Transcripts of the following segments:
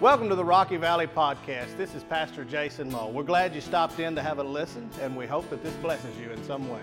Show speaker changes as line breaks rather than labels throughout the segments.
Welcome to the Rocky Valley Podcast. This is Pastor Jason Moe. We're glad you stopped in to have a listen, and we hope that this blesses you in some way.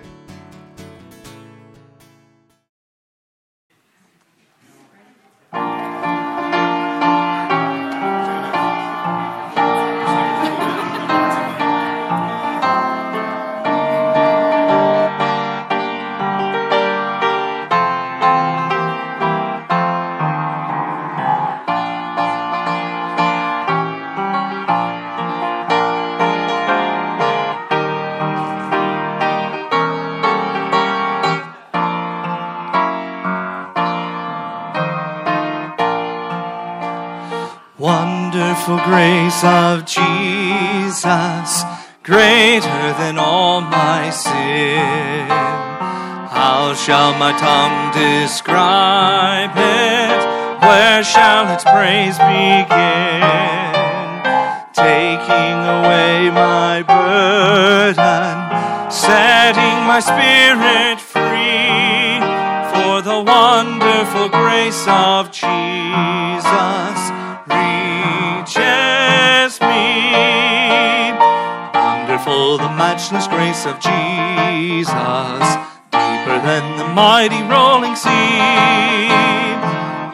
Grace of Jesus, greater than all my sin. How shall my tongue describe it? Where shall its praise begin? Taking away my burden, setting my spirit free for the wonderful grace of Jesus Wonderful the matchless grace of Jesus, deeper than the mighty rolling sea,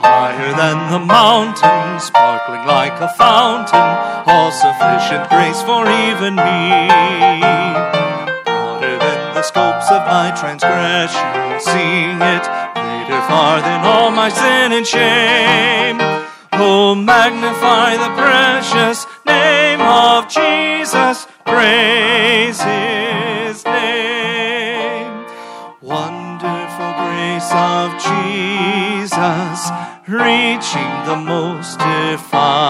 higher than the mountain, sparkling like a fountain, all sufficient grace for even me. Broader than the scopes of my transgression, seeing it greater far than all my sin and shame. Oh, magnify the precious name of Jesus. Praise his name. Wonderful grace of Jesus, reaching the most defiled.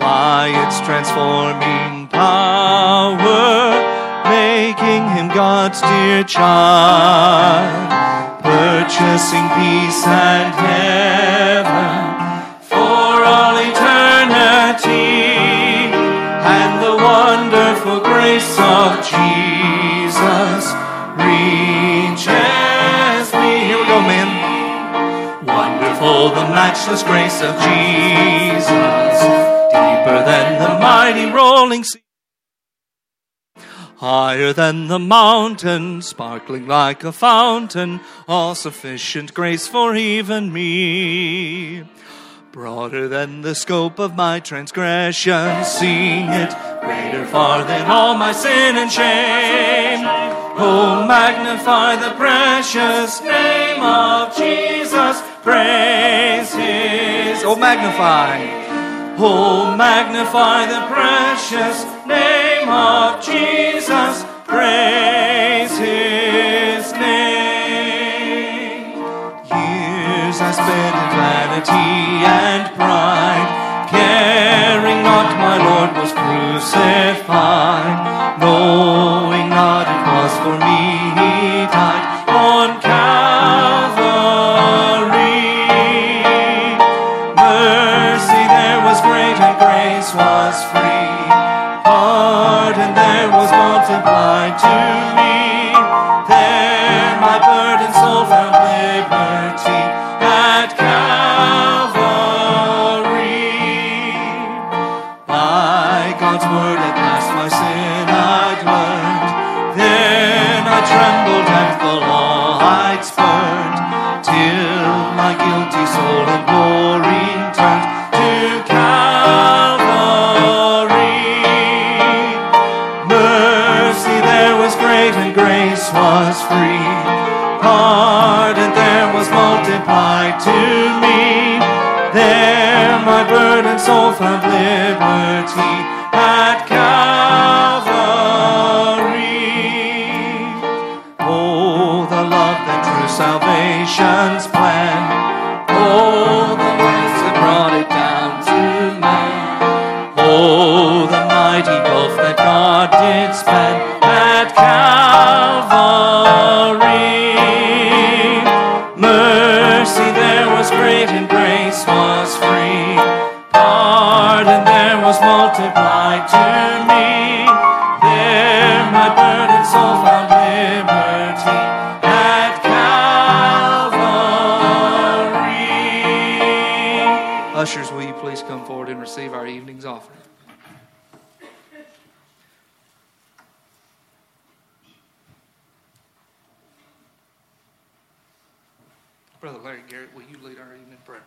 By its transforming power, making him God's dear child, purchasing peace and heaven the matchless grace of Jesus, deeper than the mighty rolling sea. Higher than the mountain, sparkling like a fountain, all sufficient grace for even me. Broader than the scope of my transgression, seeing it greater far than all my sin and shame. Oh, magnify the precious name of Jesus, praise his. Oh, magnify. Oh, magnify the precious name of Jesus. Praise his name. Years I spent in vanity and pride, caring not my Lord was crucified, knowing not it was for me There was multiplied to me. Burdened Garrett, will you lead our evening prayer?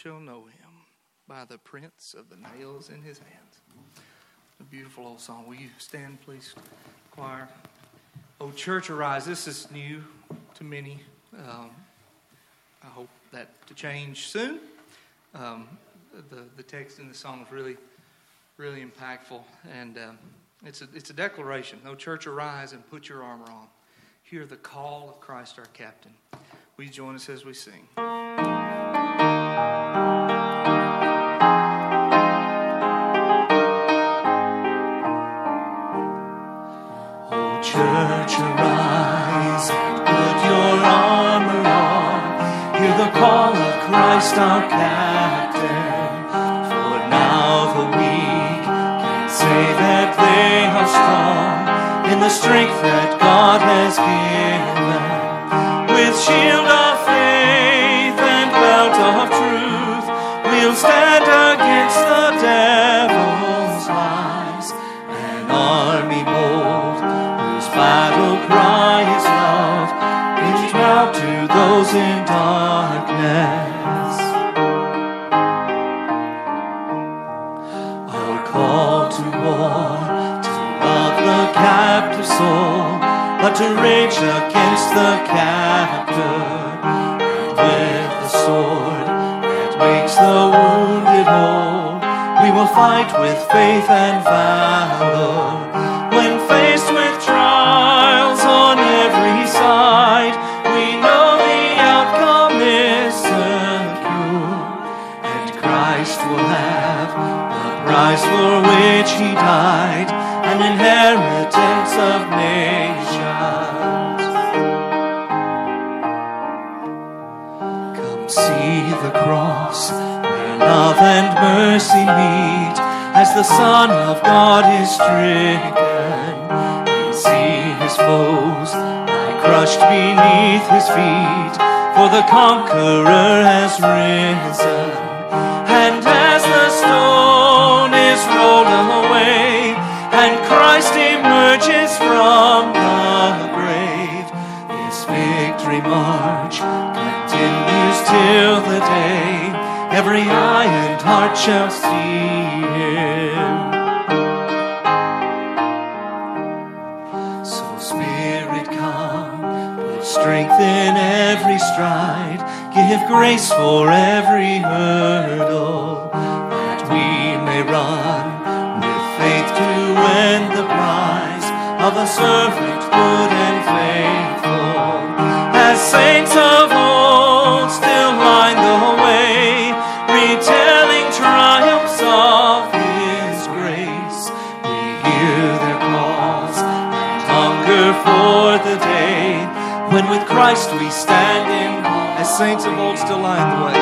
Shall know him by the prints of the nails in his hands. A beautiful old song. Will you stand, please, choir? Oh, church, arise. This is new to many. Um, I hope that to change soon. Um, the, the text in the song is really, really impactful. And um, it's, a, it's a declaration. Oh, church, arise and put your armor on. Hear the call of Christ our captain. Will you join us as we sing? Christ our captain. For now the weak can say that they are strong in the strength that God has given. With shield to rage against the captor. With the sword that makes the wounded whole, we will fight with faith and valor. Meet as the Son of God is stricken. And see his foes lie crushed beneath his feet, for the conqueror has risen. And as the stone is rolled away, and Christ emerges from the grave, this victory march continues till the day every eye heart shall see him. So, Spirit, come, will strengthen every stride, give grace for every hurdle, that we may run with faith to win the prize of a servant good and faithful. As saints of Christ we stand in, as saints of old still line the way.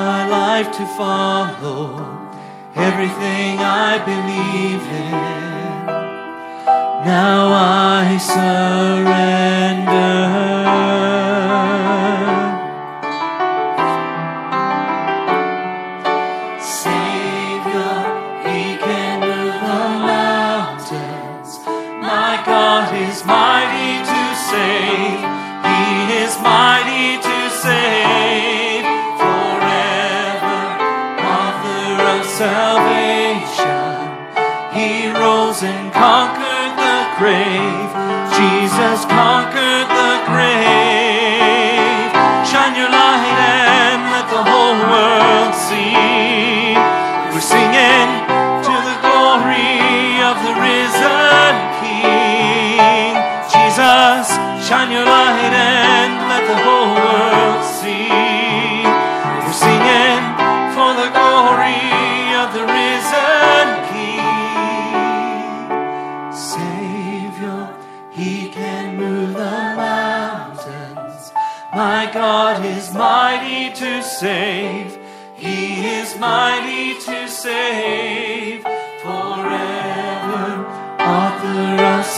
my life to follow everything I believe in. Now I surrender.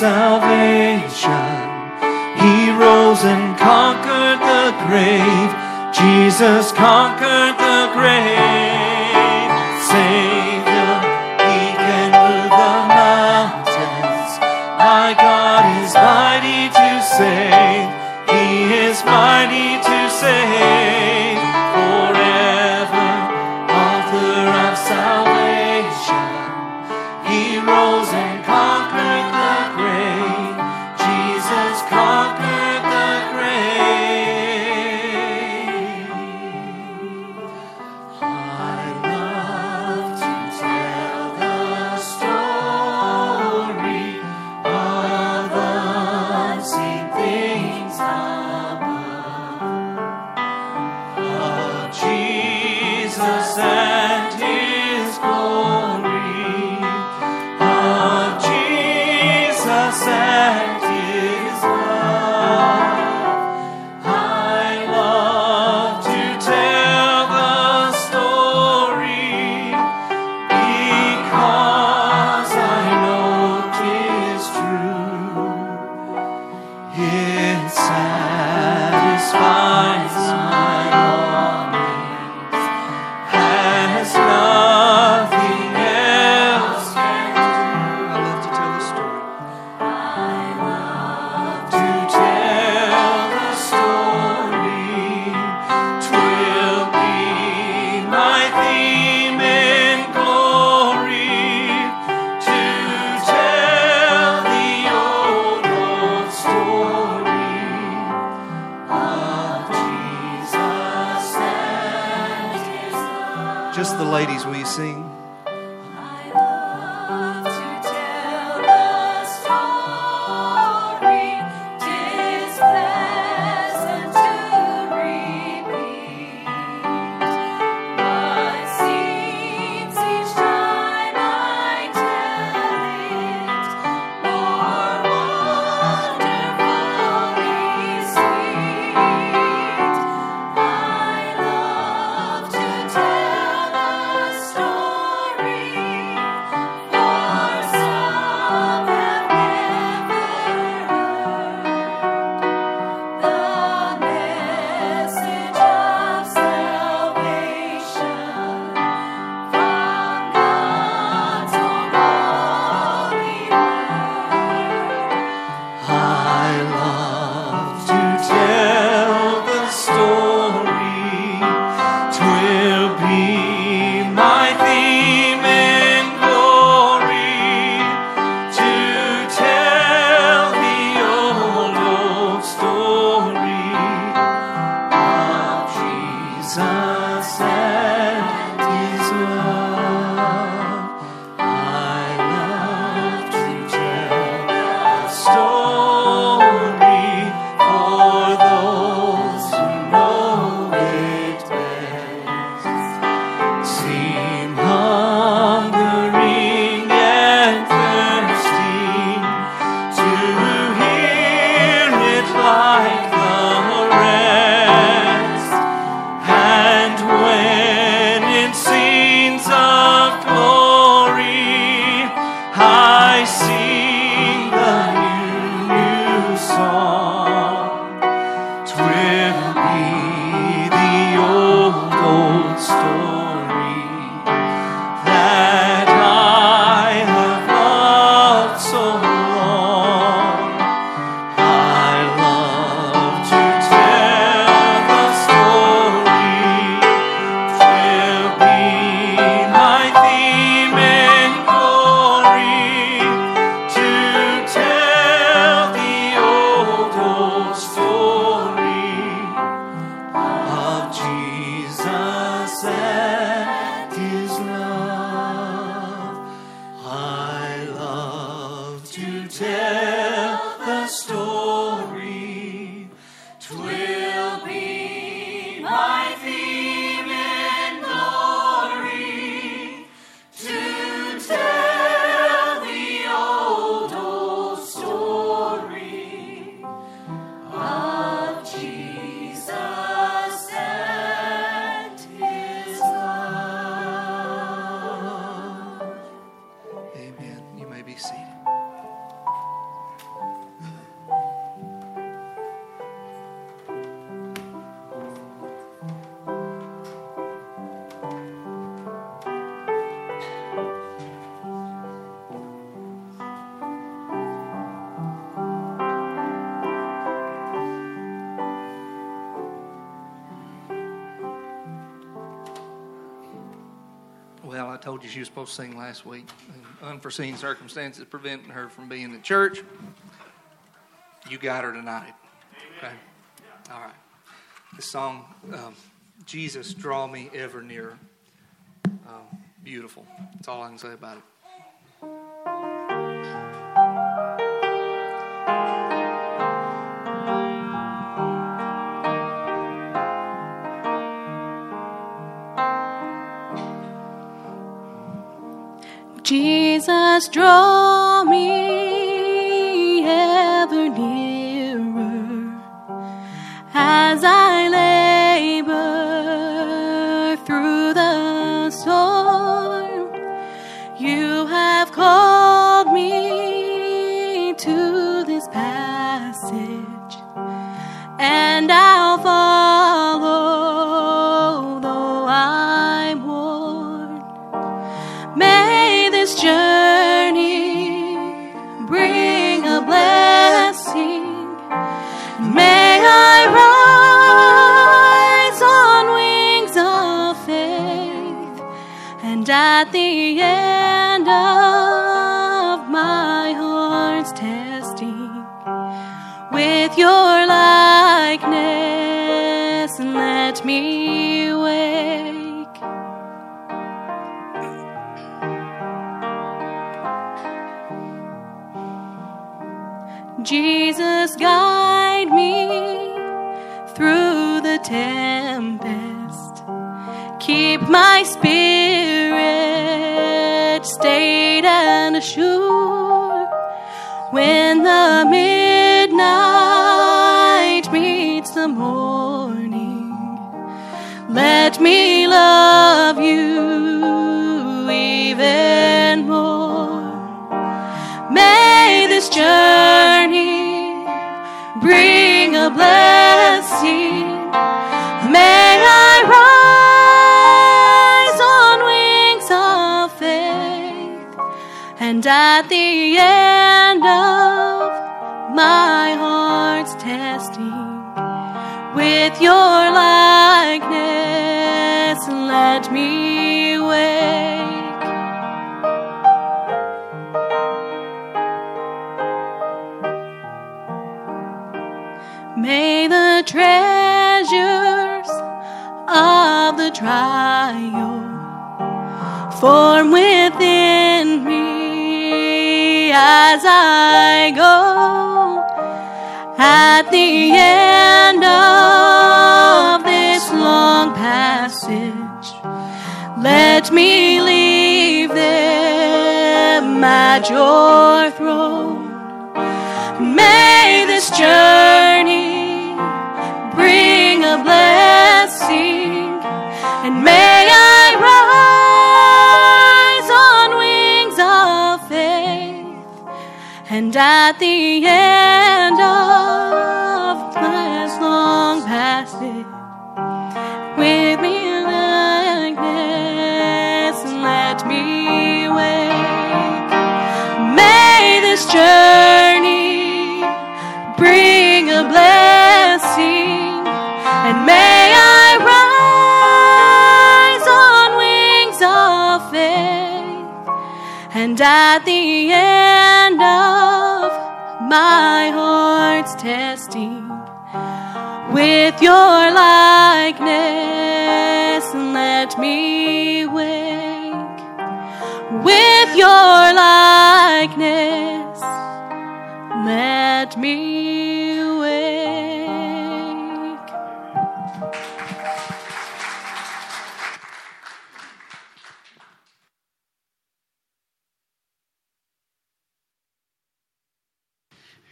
salvation. He rose and conquered the grave. Jesus conquered the grave. Just the ladies, will you sing? told you she was supposed to sing last week. Unforeseen circumstances preventing her from being at church. You got her tonight. Okay? All right. The song, um, Jesus, Draw Me Ever Nearer. Um, beautiful. That's all I can say about it.
Strong. draw. At the end of my heart's testing, with your likeness, let me wake. Jesus, guide me through the tempest. Keep my spirit stayed and assured when the midnight meets the morning. Let me love you even more. May this journey bring a blessing. And at the end of my heart's testing, with your likeness, let me wake. May the treasures of the trial form within as I go at the end of this long passage. Let me leave them at your throne. May this journey bring a blessing, and may I and at the end of this long passage, with me in likeness, let me wake. May this journey bring a blessing, and at the end of my heart's testing, with your likeness, let me wake. With your likeness, let me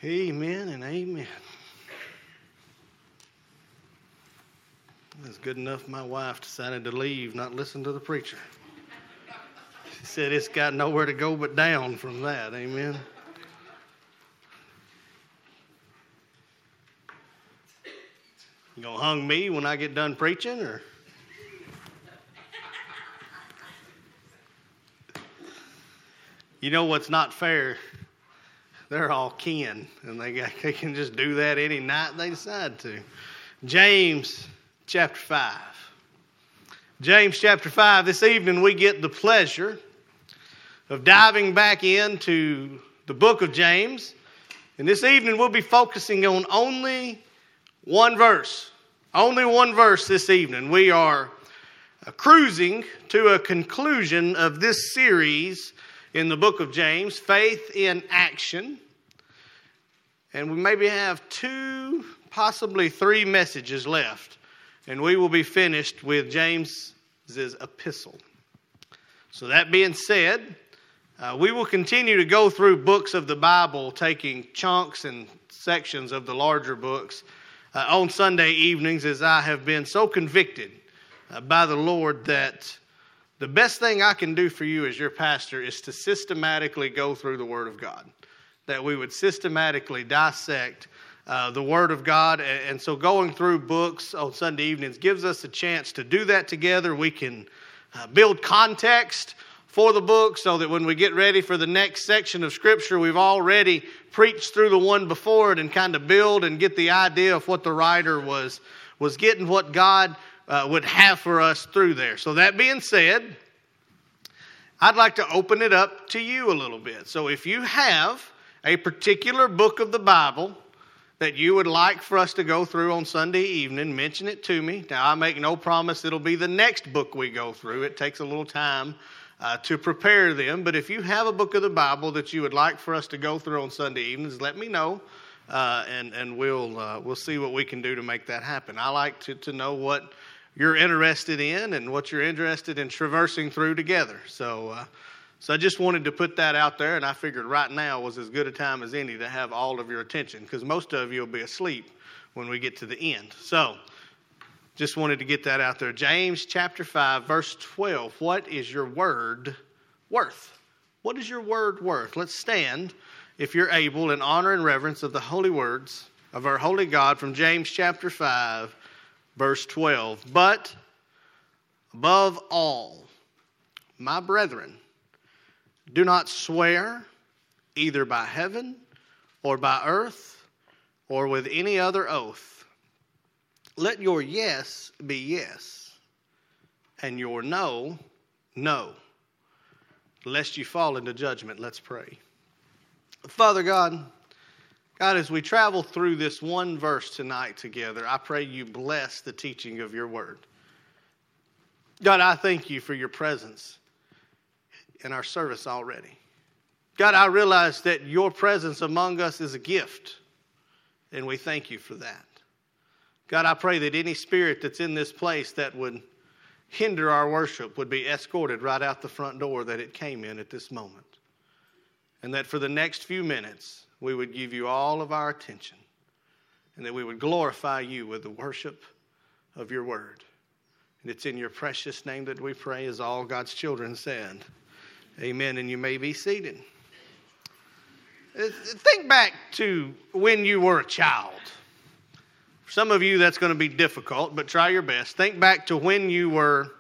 Amen and amen. It's good enough my wife decided to leave, not listen to the preacher. She said it's got nowhere to go but down from that. Amen. You gonna hung me when I get done preaching, or? You know what's not fair? They're all kin, and they, got, they can just do that any night they decide to. James chapter 5. James chapter 5, this evening we get the pleasure of diving back into the book of James. And this evening we'll be focusing on only one verse. Only one verse this evening. We are cruising to a conclusion of this series in the book of James, Faith in Action. And we maybe have two, possibly three messages left. And we will be finished with James's epistle. So, that being said, uh, we will continue to go through books of the Bible, taking chunks and sections of the larger books uh, on Sunday evenings, as I have been so convicted uh, by the Lord that the best thing I can do for you as your pastor is to systematically go through the Word of God, that we would systematically dissect uh, the Word of God. And, so going through books on Sunday evenings gives us a chance to do that together. We can uh, build context for the book so that when we get ready for the next section of Scripture, we've already preached through the one before it and kind of build and get the idea of what the writer was, was getting, what God uh, would have for us through there. So, that being said, I'd like to open it up to you a little bit. So, if you have a particular book of the Bible that you would like for us to go through on Sunday evening, mention it to me. Now, I make no promise it'll be the next book we go through, it takes a little time. Uh, to prepare them, but if you have a book of the Bible that you would like for us to go through on Sunday evenings, let me know, uh, and and we'll uh, we'll see what we can do to make that happen. I like to to know what you're interested in and what you're interested in traversing through together. So, uh, so I just wanted to put that out there, and I figured right now was as good a time as any to have all of your attention because most of you will be asleep when we get to the end. So, just wanted to get that out there. James chapter 5, verse 12. What is your word worth? What is your word worth? Let's stand, if you're able, in honor and reverence of the holy words of our holy God from James chapter 5 verse 12. But above all, my brethren, do not swear either by heaven or by earth or with any other oath. Let your yes be yes and your no, no, lest you fall into judgment. Let's pray. Father God, God, as we travel through this one verse tonight together, I pray you bless the teaching of your word. God, I thank you for your presence in our service already. God, I realize that your presence among us is a gift, and we thank you for that. God, I pray that any spirit that's in this place that would hinder our worship would be escorted right out the front door that it came in at this moment. And that for the next few minutes, we would give you all of our attention and that we would glorify you with the worship of your word. And it's in your precious name that we pray, as all God's children said. Amen. And you may be seated. Uh, think back to when you were a child. For some of you, that's going to be difficult, but try your best. Think back to when you were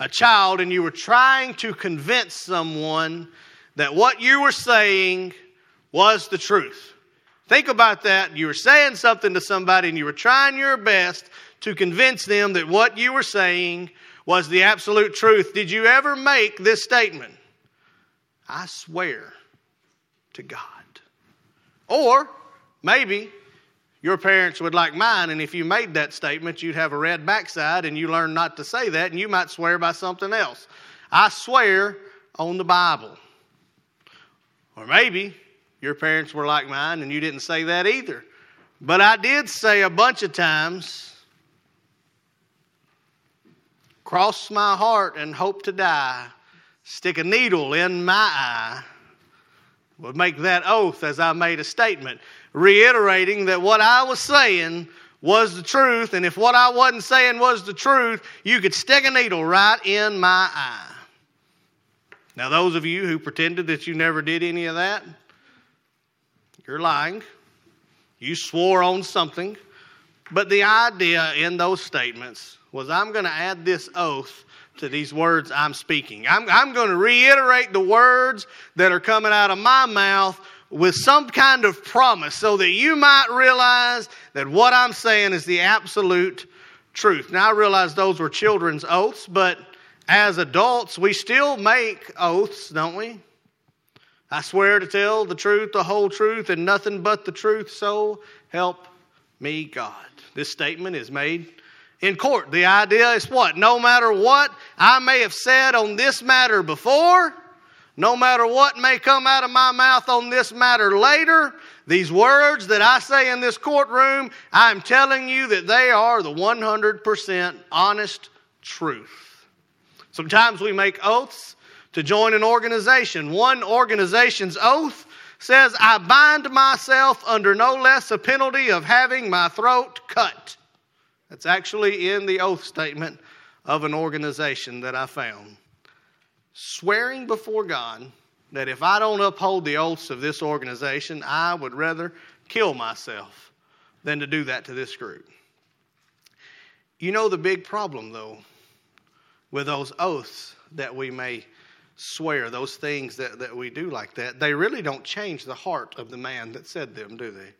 a child and you were trying to convince someone that what you were saying was the truth. Think about that. You were saying something to somebody and you were trying your best to convince them that what you were saying was the absolute truth. Did you ever make this statement? I swear to God. Or maybe your parents would like mine, and if you made that statement, you'd have a red backside and you learn not to say that, and you might swear by something else. I swear on the Bible. Or maybe your parents were like mine, and you didn't say that either. But I did say a bunch of times, cross my heart and hope to die, stick a needle in my eye, would make that oath as I made a statement, reiterating that what I was saying was the truth, and if what I wasn't saying was the truth, you could stick a needle right in my eye. Now, those of you who pretended that you never did any of that, you're lying. You swore on something. But the idea in those statements was I'm going to add this oath to these words I'm speaking. I'm, I'm going to reiterate the words that are coming out of my mouth with some kind of promise so that you might realize that what I'm saying is the absolute truth. Now, I realize those were children's oaths, but as adults, we still make oaths, don't we? I swear to tell the truth, the whole truth, and nothing but the truth, so help me God. This statement is made in court. The idea is what? No matter what I may have said on this matter before, no matter what may come out of my mouth on this matter later, these words that I say in this courtroom, I'm telling you that they are the 100% honest truth. Sometimes we make oaths to join an organization. One organization's oath says, I bind myself under no less a penalty of having my throat cut. That's actually in the oath statement of an organization that I found. swearing before God that if I don't uphold the oaths of this organization, I would rather kill myself than to do that to this group. You know the big problem, though, with those oaths that we may swear, those things that, that we do like that, they really don't change the heart of the man that said them, do they?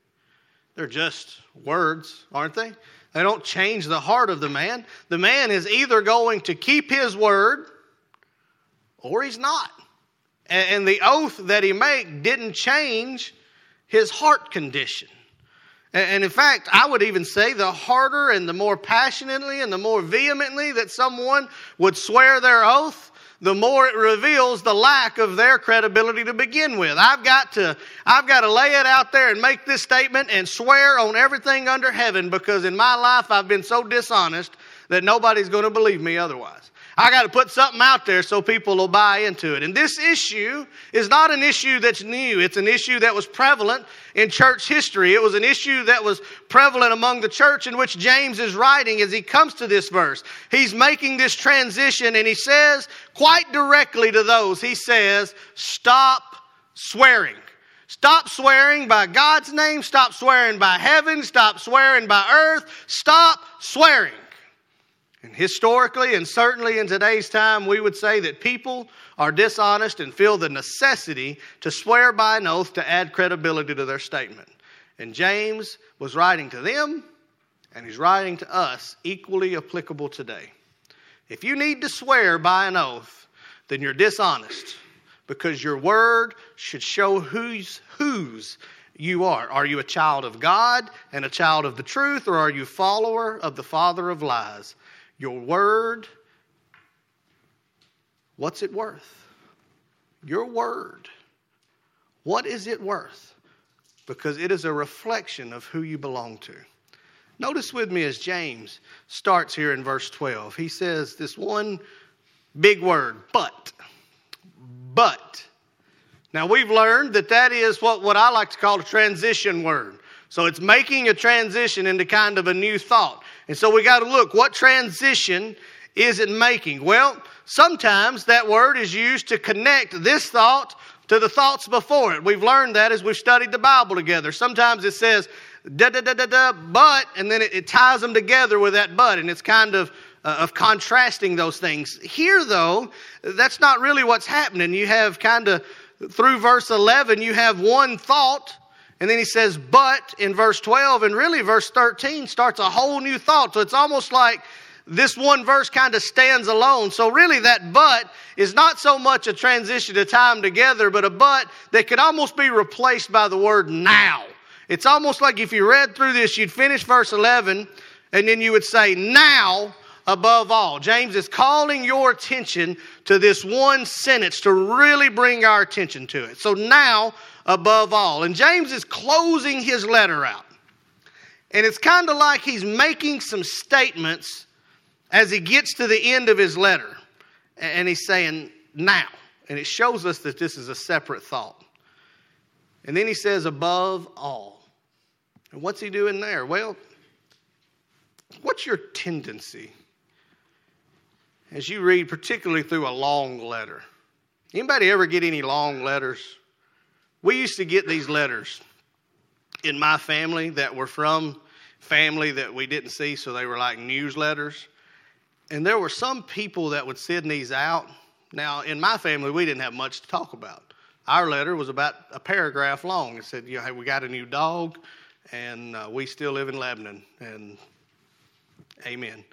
They're just words, aren't they? They don't change the heart of the man. The man is either going to keep his word or he's not. And, the oath that he made didn't change his heart condition. And in fact, I would even say the harder and the more passionately and the more vehemently that someone would swear their oath, the more it reveals the lack of their credibility to begin with. I've got to, I've got to lay it out there and make this statement and swear on everything under heaven because in my life I've been so dishonest that nobody's going to believe me otherwise. I got to put something out there so people will buy into it. And this issue is not an issue that's new. It's an issue that was prevalent in church history. It was an issue that was prevalent among the church in which James is writing as he comes to this verse. He's making this transition and he says quite directly to those, he says, stop swearing. Stop swearing by God's name. Stop swearing by heaven. Stop swearing by earth. Stop swearing. And historically, and certainly in today's time, we would say that people are dishonest and feel the necessity to swear by an oath to add credibility to their statement. And James was writing to them, and he's writing to us, equally applicable today. If you need to swear by an oath, then you're dishonest because your word should show whose, whose you are. Are you a child of God and a child of the truth, or are you a follower of the father of lies? Your word, what's it worth? Your word, what is it worth? Because it is a reflection of who you belong to. Notice with me as James starts here in verse 12. He says this one big word, but. But. Now we've learned that that is what, what I like to call a transition word. So it's making a transition into kind of a new thought. And so we got to look what transition is it making? Well, sometimes that word is used to connect this thought to the thoughts before it. We've learned that as we've studied the Bible together. Sometimes it says da da da da da, but, and then it, it ties them together with that but, and it's kind of uh, of contrasting those things. Here, though, that's not really what's happening. You have kind of through verse 11, you have one thought and then he says, but in verse 12, and really verse 13 starts a whole new thought. So it's almost like this one verse kind of stands alone. So really that but is not so much a transition of time together, but a but that could almost be replaced by the word now. It's almost like if you read through this, you'd finish verse 11 and then you would say, now above all. James is calling your attention to this one sentence to really bring our attention to it. So now above all. And James is closing his letter out. And it's kind of like he's making some statements as he gets to the end of his letter. And he's saying, now. And it shows us that this is a separate thought. And then he says, above all. And what's he doing there? Well, what's your tendency as you read, particularly through a long letter? Anybody ever get any long letters? We used to get these letters in my family that were from family that we didn't see, so they were like newsletters. And there were some people that would send these out. Now, in my family, we didn't have much to talk about. Our letter was about a paragraph long. It said, you know, hey, we got a new dog, and uh, we still live in Lebanon, and amen.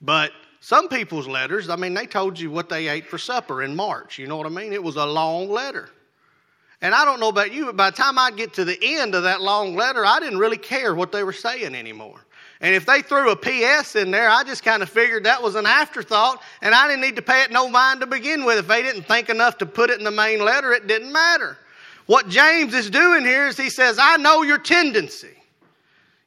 But some people's letters, I mean, they told you what they ate for supper in March. You know what I mean? It was a long letter. And I don't know about you, but by the time I get to the end of that long letter, I didn't really care what they were saying anymore. And if they threw a PS in there, I just kind of figured that was an afterthought, and I didn't need to pay it no mind to begin with. If they didn't think enough to put it in the main letter, it didn't matter. What James is doing here is he says, I know your tendency.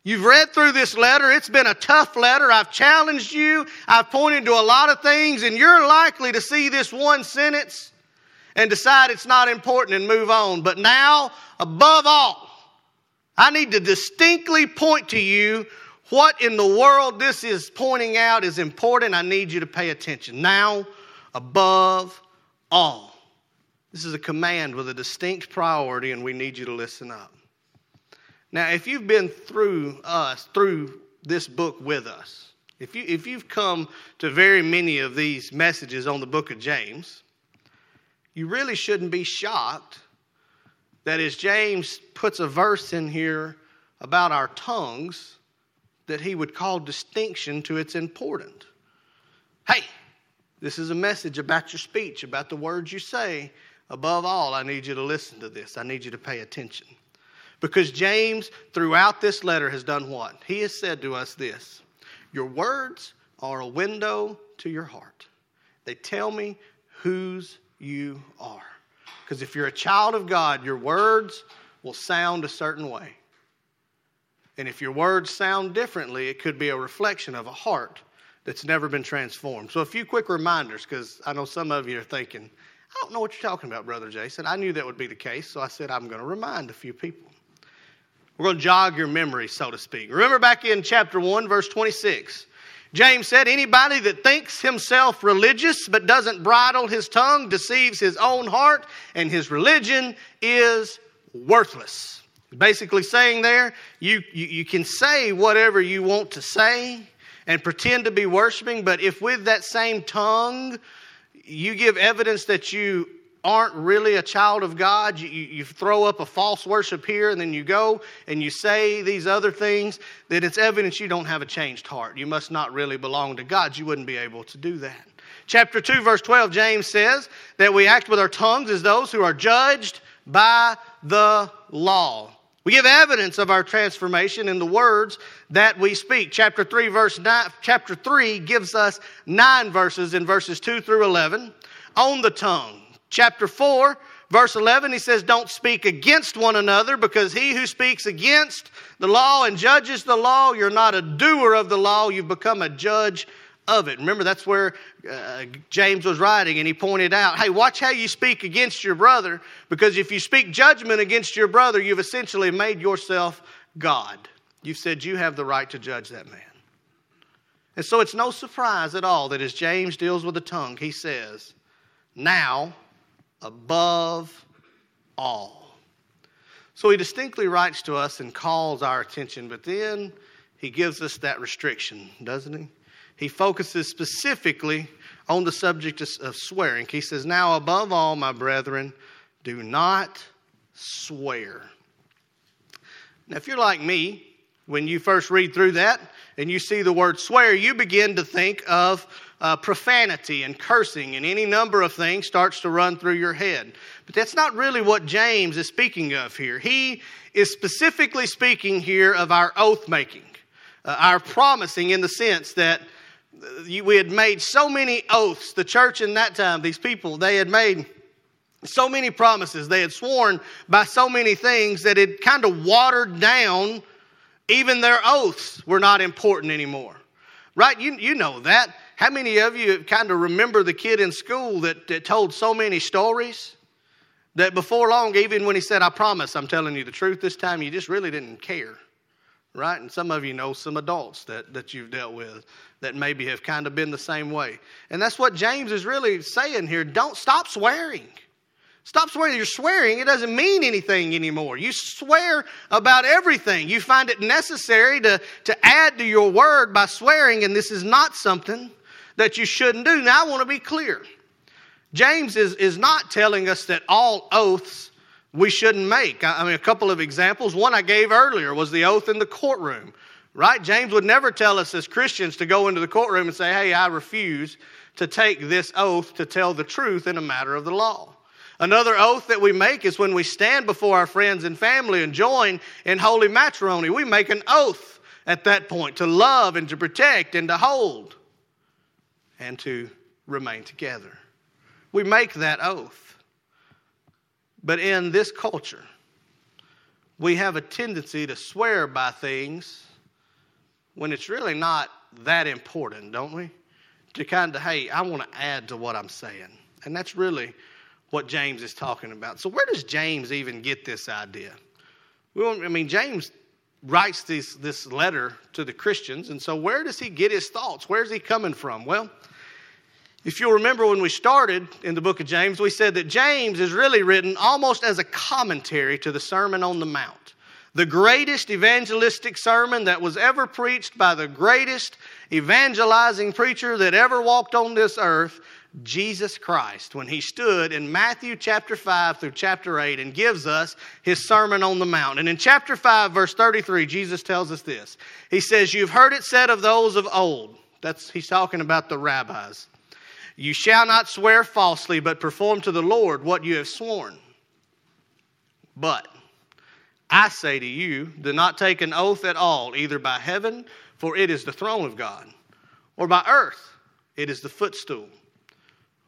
You've read through this letter. It's been a tough letter. I've challenged you. I've pointed to a lot of things, and you're likely to see this one sentence and decide it's not important and move on. But now, above all, I need to distinctly point to you what in the world this is pointing out is important. I need you to pay attention. Now, above all. This is a command with a distinct priority, and we need you to listen up. Now, if you've been through us, through this book with us, if, you, if you've come to very many of these messages on the book of James, you really shouldn't be shocked that as James puts a verse in here about our tongues, that he would call distinction to its important. Hey, this is a message about your speech, about the words you say. Above all, I need you to listen to this. I need you to pay attention. Because James, throughout this letter, has done what? He has said to us this Your words are a window to your heart. They tell me whose you are. Because if you're a child of God, your words will sound a certain way. And if your words sound differently, it could be a reflection of a heart that's never been transformed. So, a few quick reminders, because I know some of you are thinking, I don't know what you're talking about, Brother Jason. I knew that would be the case, so I said I'm going to remind a few people. We're going to jog your memory, so to speak. Remember back in chapter 1, verse 26. James said, Anybody that thinks himself religious but doesn't bridle his tongue deceives his own heart, and his religion is worthless. Basically, saying there, you, you, you can say whatever you want to say and pretend to be worshiping, but if with that same tongue you give evidence that you aren't really a child of God, you, you throw up a false worship here and then you go and you say these other things, that it's evidence you don't have a changed heart. You must not really belong to God. You wouldn't be able to do that. Chapter 2, verse 12, James says that we act with our tongues as those who are judged by the law. We give evidence of our transformation in the words that we speak. Chapter 3, verse 9, chapter 3 gives us nine verses in verses 2 through 11 on the tongue. Chapter 4, verse 11, he says, Don't speak against one another, because he who speaks against the law and judges the law, you're not a doer of the law, you've become a judge of it. Remember, that's where uh, James was writing, and he pointed out, hey, watch how you speak against your brother, because if you speak judgment against your brother, you've essentially made yourself God. You've said you have the right to judge that man. And so it's no surprise at all that as James deals with the tongue, he says, now above all. So he distinctly writes to us and calls our attention, but then he gives us that restriction, doesn't he? He focuses specifically on the subject of swearing. He says, Now, above all, my brethren, do not swear. Now, if you're like me, when you first read through that and you see the word swear, you begin to think of uh, profanity and cursing and any number of things starts to run through your head. But that's not really what James is speaking of here. He is specifically speaking here of our oath making, uh, our promising in the sense that uh, we had made so many oaths. The church in that time, these people, they had made so many promises. They had sworn by so many things that it kind of watered down even their oaths were not important anymore. Right? You, you know that. How many of you kind of remember the kid in school that, that told so many stories that before long, even when he said, I promise I'm telling you the truth this time, you just really didn't care? Right? And some of you know some adults that, that you've dealt with that maybe have kind of been the same way. And that's what James is really saying here. Don't stop swearing. Stop swearing. You're swearing. It doesn't mean anything anymore. You swear about everything. You find it necessary to, to add to your word by swearing, and this is not something that you shouldn't do. Now, I want to be clear. James is, is not telling us that all oaths we shouldn't make. I mean, a couple of examples. One I gave earlier was the oath in the courtroom, right? James would never tell us as Christians to go into the courtroom and say, hey, I refuse to take this oath to tell the truth in a matter of the law. Another oath that we make is when we stand before our friends and family and join in holy matrimony. We make an oath at that point to love and to protect and to hold and to remain together. We make that oath. But in this culture, we have a tendency to swear by things when it's really not that important, don't we? To kind of, hey, I want to add to what I'm saying. And that's really what James is talking about. So, where does James even get this idea? I mean, James writes this, this letter to the Christians, and so where does he get his thoughts? Where's he coming from? Well, If you'll remember when we started in the book of James, we said that James is really written almost as a commentary to the Sermon on the Mount. The greatest evangelistic sermon that was ever preached by the greatest evangelizing preacher that ever walked on this earth, Jesus Christ, when he stood in Matthew chapter 5 through chapter 8 and gives us his Sermon on the Mount. And in chapter 5, verse 33, Jesus tells us this. He says, You've heard it said of those of old. That's, he's talking about the rabbis. You shall not swear falsely, but perform to the Lord what you have sworn. But I say to you, do not take an oath at all, either by heaven, for it is the throne of God, or by earth, it is the footstool,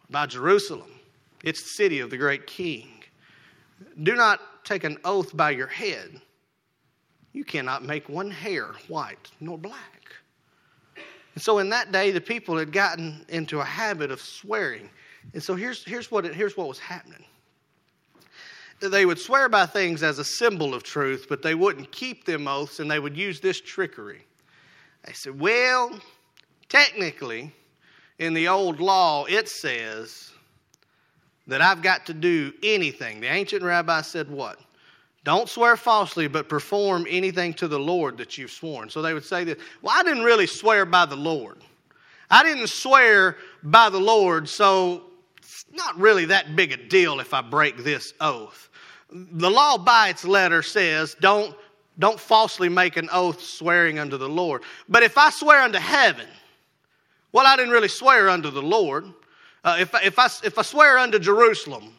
by Jerusalem, it's the city of the great king. Do not take an oath by your head. You cannot make one hair white nor black. And so in that day, the people had gotten into a habit of swearing. And so here's, here's, what, it, here's what was happening they would swear by things as a symbol of truth, but they wouldn't keep them oaths and they would use this trickery. They said, Well, technically, in the old law, it says that I've got to do anything. The ancient rabbi said, What? Don't swear falsely, but perform anything to the Lord that you've sworn. So they would say that, Well, I didn't really swear by the Lord. I didn't swear by the Lord, so it's not really that big a deal if I break this oath. The law by its letter says, don't, don't falsely make an oath swearing unto the Lord. But if I swear unto heaven, well, I didn't really swear unto the Lord. Uh, if, if, I, if I swear unto Jerusalem,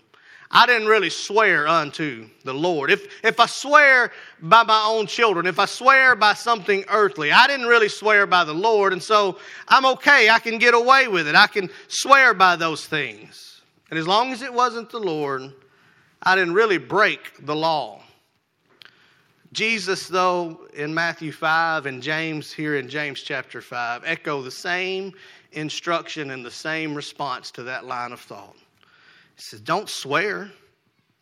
I didn't really swear unto the Lord. If, if I swear by my own children, if I swear by something earthly, I didn't really swear by the Lord, and so I'm okay. I can get away with it. I can swear by those things. And as long as it wasn't the Lord, I didn't really break the law. Jesus, though, in Matthew 5 and James here in James chapter 5, echo the same instruction and the same response to that line of thought. He says, Don't swear,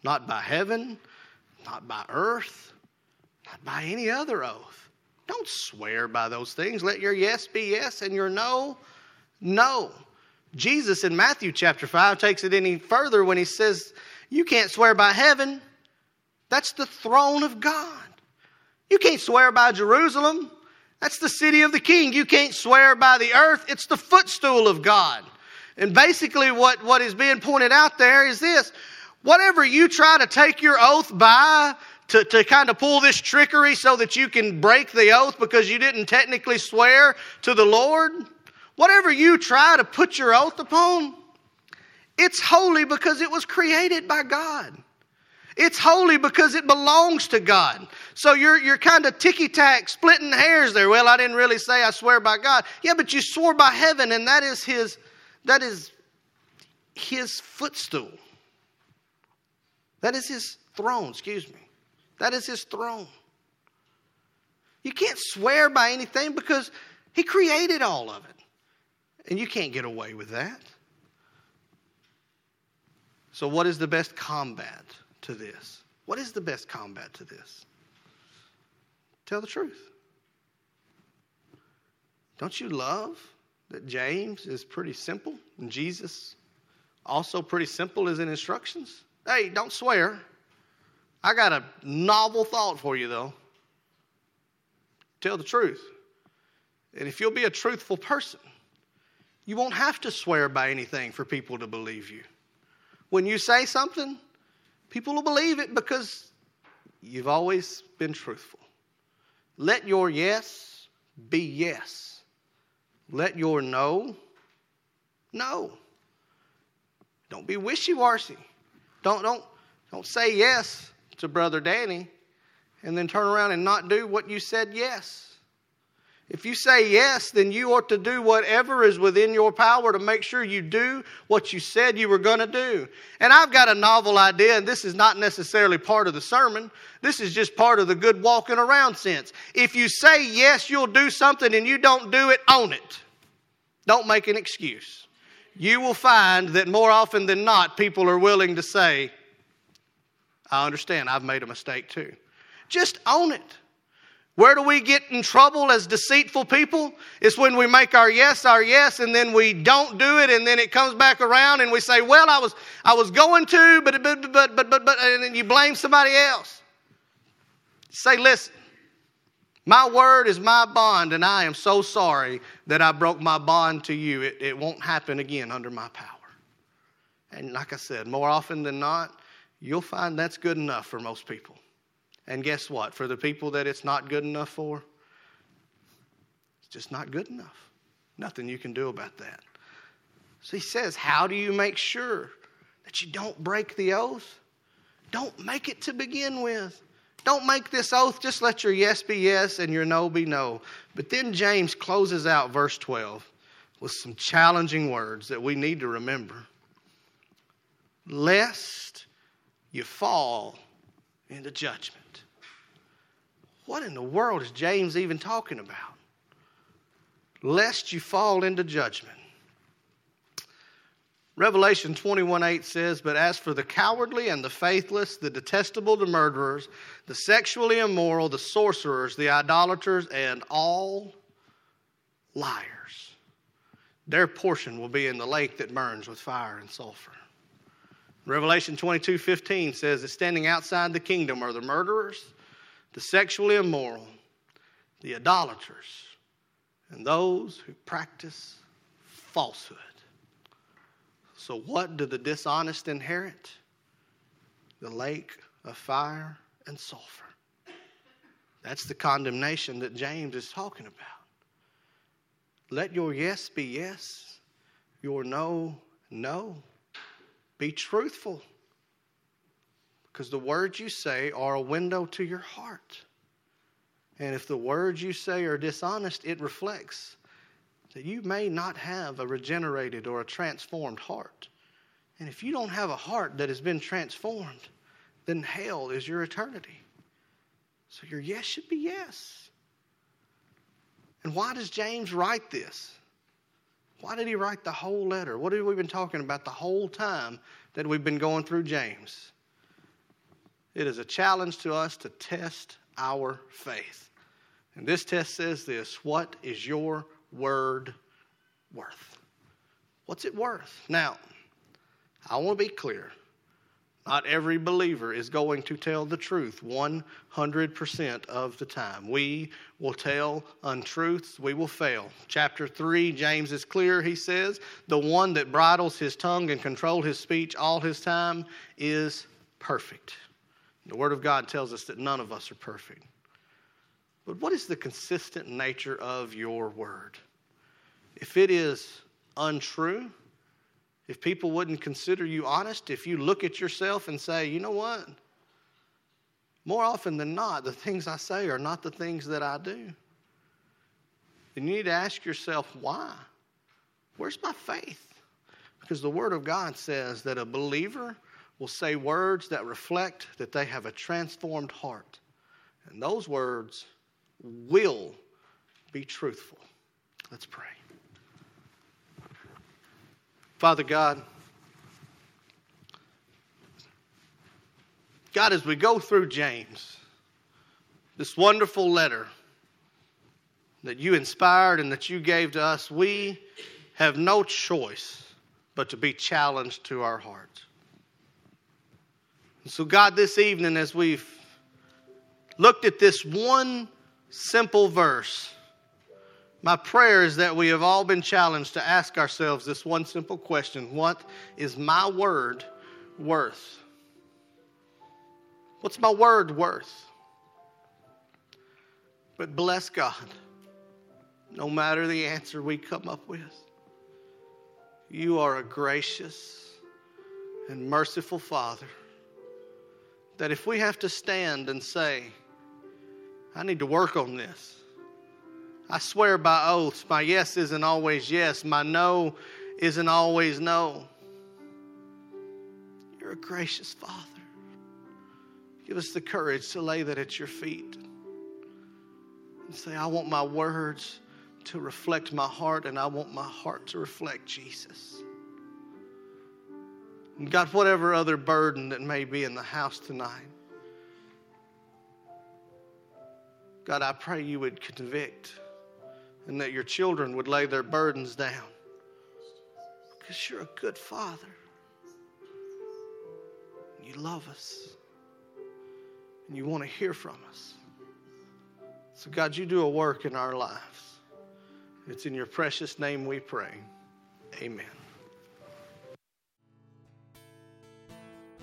not by heaven, not by earth, not by any other oath. Don't swear by those things. Let your yes be yes and your no, no. Jesus in Matthew chapter 5 takes it any further when he says, you can't swear by heaven. That's the throne of God. You can't swear by Jerusalem. That's the city of the king. You can't swear by the earth. It's the footstool of God. And basically, what, what is being pointed out there is this whatever you try to take your oath by, to, to kind of pull this trickery so that you can break the oath because you didn't technically swear to the Lord, whatever you try to put your oath upon, it's holy because it was created by God. It's holy because it belongs to God. So you're, you're kind of ticky tack, splitting hairs there. Well, I didn't really say I swear by God. Yeah, but you swore by heaven, and that is his, that is his footstool. That is his throne, excuse me. That is his throne. You can't swear by anything because he created all of it. And you can't get away with that. So, what is the best combat to this? What is the best combat to this? Tell the truth. Don't you love that James is pretty simple and Jesus also pretty simple as in instructions? Hey, don't swear. I got a novel thought for you though. Tell the truth. And if you'll be a truthful person, you won't have to swear by anything for people to believe you. When you say something, people will believe it because you've always been truthful. Let your yes be yes. Let your no, no. Don't be wishy washy. Don't, don't, don't say yes to Brother Danny and then turn around and not do what you said yes. If you say yes, then you ought to do whatever is within your power to make sure you do what you said you were going to do. And I've got a novel idea, and this is not necessarily part of the sermon. This is just part of the good walking around sense. If you say yes, you'll do something and you don't do it, own it. Don't make an excuse. You will find that more often than not, people are willing to say, I understand, I've made a mistake too. Just own it. Where do we get in trouble as deceitful people? It's when we make our yes our yes and then we don't do it and then it comes back around and we say, "Well, I was I was going to, but but but but but, but and then you blame somebody else. Say, "Listen, my word is my bond and I am so sorry that I broke my bond to you. It, it won't happen again under my power." And like I said, more often than not, you'll find that's good enough for most people. And guess what? For the people that it's not good enough for, it's just not good enough. Nothing you can do about that. So he says, How do you make sure that you don't break the oath? Don't make it to begin with. Don't make this oath. Just let your yes be yes and your no be no. But then James closes out verse 12 with some challenging words that we need to remember. Lest you fall into judgment. What in the world is James even talking about? Lest you fall into judgment. Revelation 21 8 says, But as for the cowardly and the faithless, the detestable, the murderers, the sexually immoral, the sorcerers, the idolaters, and all liars, their portion will be in the lake that burns with fire and sulfur. Revelation 22 15 says that standing outside the kingdom are the murderers, the sexually immoral, the idolaters, and those who practice falsehood. So, what do the dishonest inherit? The lake of fire and sulfur. That's the condemnation that James is talking about. Let your yes be yes, your no, no. Be truthful. Because the words you say are a window to your heart. And if the words you say are dishonest, it reflects that you may not have a regenerated or a transformed heart. And if you don't have a heart that has been transformed, then hell is your eternity. So your yes should be yes. And why does James write this? Why did he write the whole letter? What have we been talking about the whole time that we've been going through James? It is a challenge to us to test our faith. And this test says this What is your word worth? What's it worth? Now, I want to be clear. Not every believer is going to tell the truth 100% of the time. We will tell untruths, we will fail. Chapter 3, James is clear. He says, The one that bridles his tongue and control his speech all his time is perfect. The Word of God tells us that none of us are perfect. But what is the consistent nature of your word? If it is untrue, if people wouldn't consider you honest, if you look at yourself and say, you know what? More often than not, the things I say are not the things that I do. Then you need to ask yourself, why? Where's my faith? Because the Word of God says that a believer will say words that reflect that they have a transformed heart. And those words will be truthful. Let's pray. Father God, God, as we go through James, this wonderful letter that you inspired and that you gave to us, we have no choice but to be challenged to our hearts. And so, God, this evening, as we've looked at this one simple verse, my prayer is that we have all been challenged to ask ourselves this one simple question What is my word worth? What's my word worth? But bless God, no matter the answer we come up with, you are a gracious and merciful Father. That if we have to stand and say, I need to work on this, I swear by oaths, my yes isn't always yes, my no isn't always no. You're a gracious Father. Give us the courage to lay that at your feet and say, I want my words to reflect my heart, and I want my heart to reflect Jesus. And God, whatever other burden that may be in the house tonight, God, I pray you would convict and that your children would lay their burdens down because you're a good father. You love us and you want to hear from us. So, God, you do a work in our lives. It's in your precious name we pray. Amen.